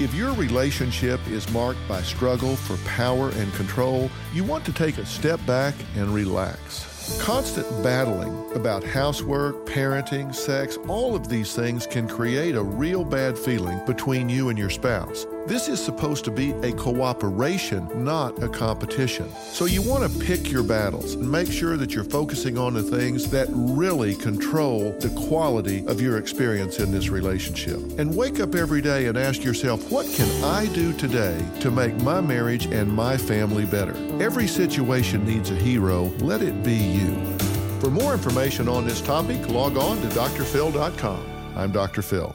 If your relationship is marked by struggle for power and control, you want to take a step back and relax. Constant battling about housework, parenting, sex, all of these things can create a real bad feeling between you and your spouse. This is supposed to be a cooperation, not a competition. So you want to pick your battles and make sure that you're focusing on the things that really control the quality of your experience in this relationship. And wake up every day and ask yourself, what can I do today to make my marriage and my family better? Every situation needs a hero. Let it be you. For more information on this topic, log on to drphil.com. I'm Dr. Phil.